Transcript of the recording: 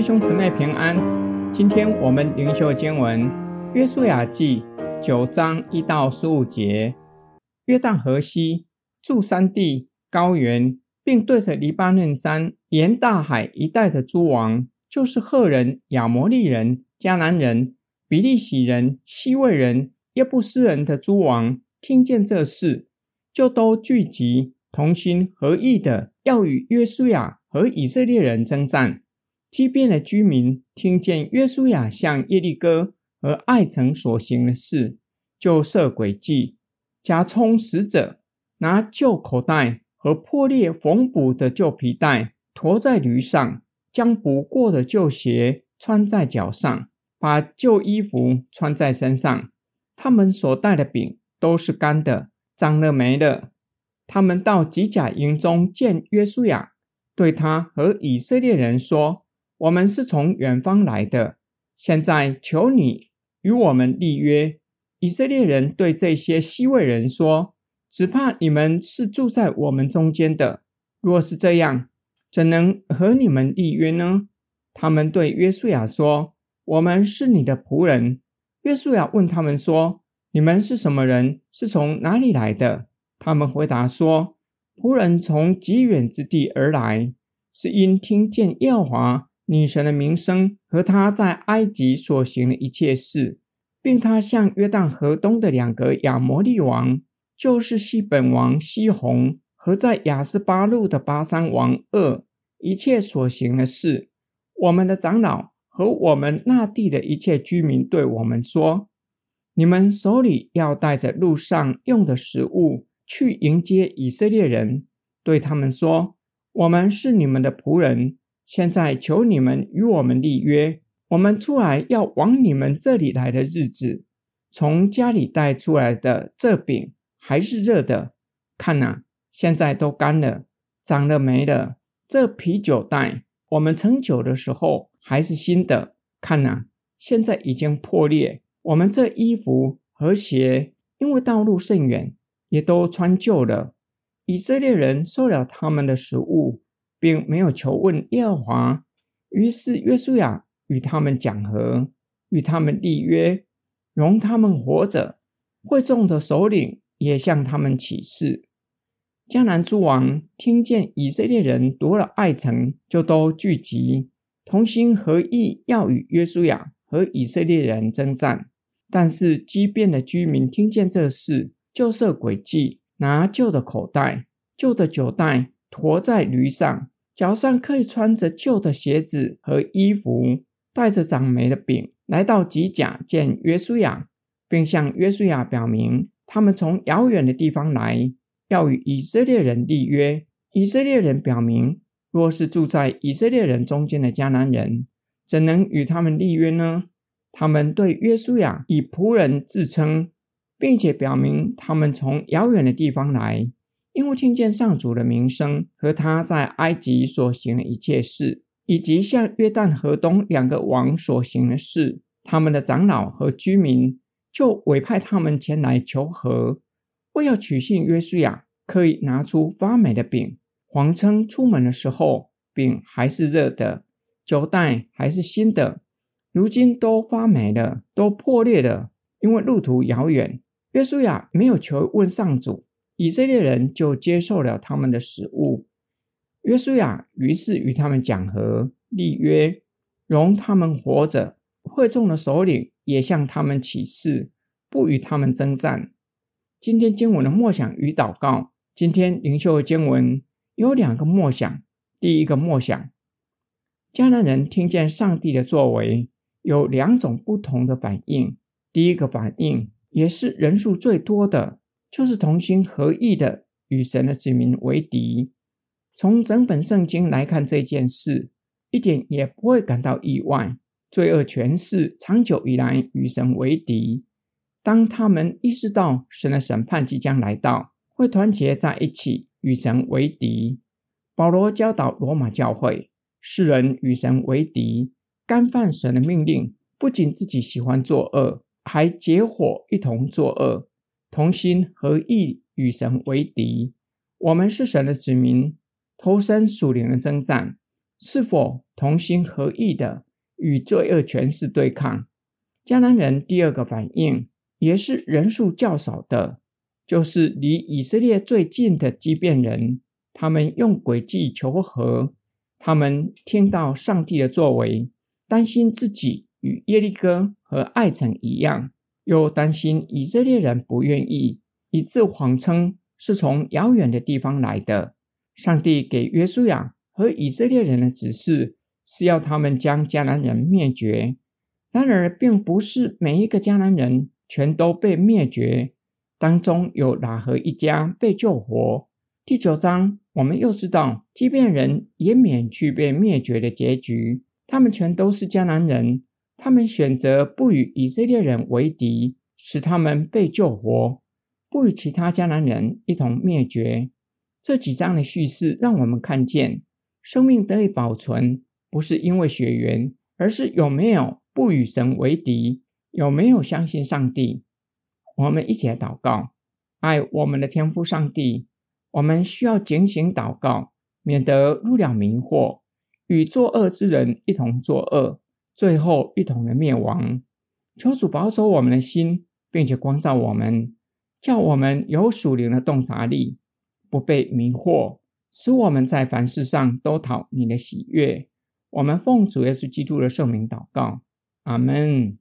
弟兄姊妹平安。今天我们灵修经文《约书亚记》九章一到十五节。约旦河西住山地高原，并对着黎巴嫩山沿大海一带的诸王，就是赫人、亚摩利人、迦南人、比利洗人、西魏人、耶布斯人的诸王，听见这事，就都聚集，同心合意的要与约书亚和以色列人争战。基遍的居民听见约书亚向耶利哥和艾城所行的事，就设诡计，假充使者，拿旧口袋和破裂缝补的旧皮带驮在驴上，将补过的旧鞋穿在脚上，把旧衣服穿在身上。他们所带的饼都是干的，脏了没了。他们到吉甲营中见约书亚，对他和以色列人说。我们是从远方来的，现在求你与我们立约。以色列人对这些希魏人说：“只怕你们是住在我们中间的，若是这样，怎能和你们立约呢？”他们对约书亚说：“我们是你的仆人。”约书亚问他们说：“你们是什么人？是从哪里来的？”他们回答说：“仆人从极远之地而来，是因听见耶和华。”女神的名声和他在埃及所行的一切事，并他向约旦河东的两个亚摩利王，就是西本王西宏和在亚斯巴路的巴珊王二一切所行的事，我们的长老和我们那地的一切居民对我们说：你们手里要带着路上用的食物去迎接以色列人，对他们说：我们是你们的仆人。现在求你们与我们立约，我们出来要往你们这里来的日子，从家里带出来的这饼还是热的。看呐，现在都干了，长了霉了。这啤酒袋，我们盛酒的时候还是新的。看呐，现在已经破裂。我们这衣服和鞋，因为道路甚远，也都穿旧了。以色列人收了他们的食物。并没有求问耶和华，于是约书亚与他们讲和，与他们立约，容他们活着。会众的首领也向他们起誓。迦南诸王听见以色列人夺了爱城，就都聚集，同心合意，要与约书亚和以色列人争战。但是基遍的居民听见这事，就设诡计，拿旧的口袋、旧的酒袋。活在驴上，脚上可以穿着旧的鞋子和衣服，带着长霉的饼，来到吉甲见约书亚，并向约书亚表明，他们从遥远的地方来，要与以色列人立约。以色列人表明，若是住在以色列人中间的迦南人，怎能与他们立约呢？他们对约书亚以仆人自称，并且表明他们从遥远的地方来。因为听见上主的名声和他在埃及所行的一切事，以及向约旦河东两个王所行的事，他们的长老和居民就委派他们前来求和，为要取信约书亚，可以拿出发霉的饼，谎称出门的时候饼还是热的，酒袋还是新的，如今都发霉了，都破裂了，因为路途遥远。约书亚没有求问上主。以色列人就接受了他们的食物。约书亚于是与他们讲和立约，容他们活着。会众的首领也向他们起誓，不与他们争战。今天经文的默想与祷告。今天灵修的经文有两个默想。第一个默想，迦南人听见上帝的作为，有两种不同的反应。第一个反应也是人数最多的。就是同心合意的与神的子民为敌。从整本圣经来看这件事，一点也不会感到意外。罪恶权势长久以来与神为敌。当他们意识到神的审判即将来到，会团结在一起与神为敌。保罗教导罗马教会，世人与神为敌，干犯神的命令，不仅自己喜欢作恶，还结伙一同作恶。同心合意与神为敌，我们是神的子民，投身属灵的征战，是否同心合意的与罪恶权势对抗？迦南人第二个反应也是人数较少的，就是离以色列最近的基遍人，他们用诡计求和。他们听到上帝的作为，担心自己与耶利哥和艾城一样，又担心以色列人不愿意，以致谎称是从遥远的地方来的。上帝给约书亚和以色列人的指示是要他们将迦南人灭绝，然而并不是每一个迦南人全都被灭绝，当中有喇合一家被救活。第九章我们又知道，即便人也免去被灭绝的结局，他们全都是迦南人，他们选择不与以色列人为敌，使他们被救活，不与其他迦南人一同灭绝。这几章的叙事让我们看见，生命得以保存，不是因为血缘，而是有没有不与神为敌，有没有相信上帝。我们一起来祷告，爱我们的天父上帝，我们需要警醒祷告，免得入了迷惑，与作恶之人一同作恶，最后一统的灭亡。求主保守我们的心，并且光照我们，叫我们有属灵的洞察力。不被迷惑，使我们在凡事上都讨你的喜悦。我们奉主耶稣基督的圣名祷告，阿门。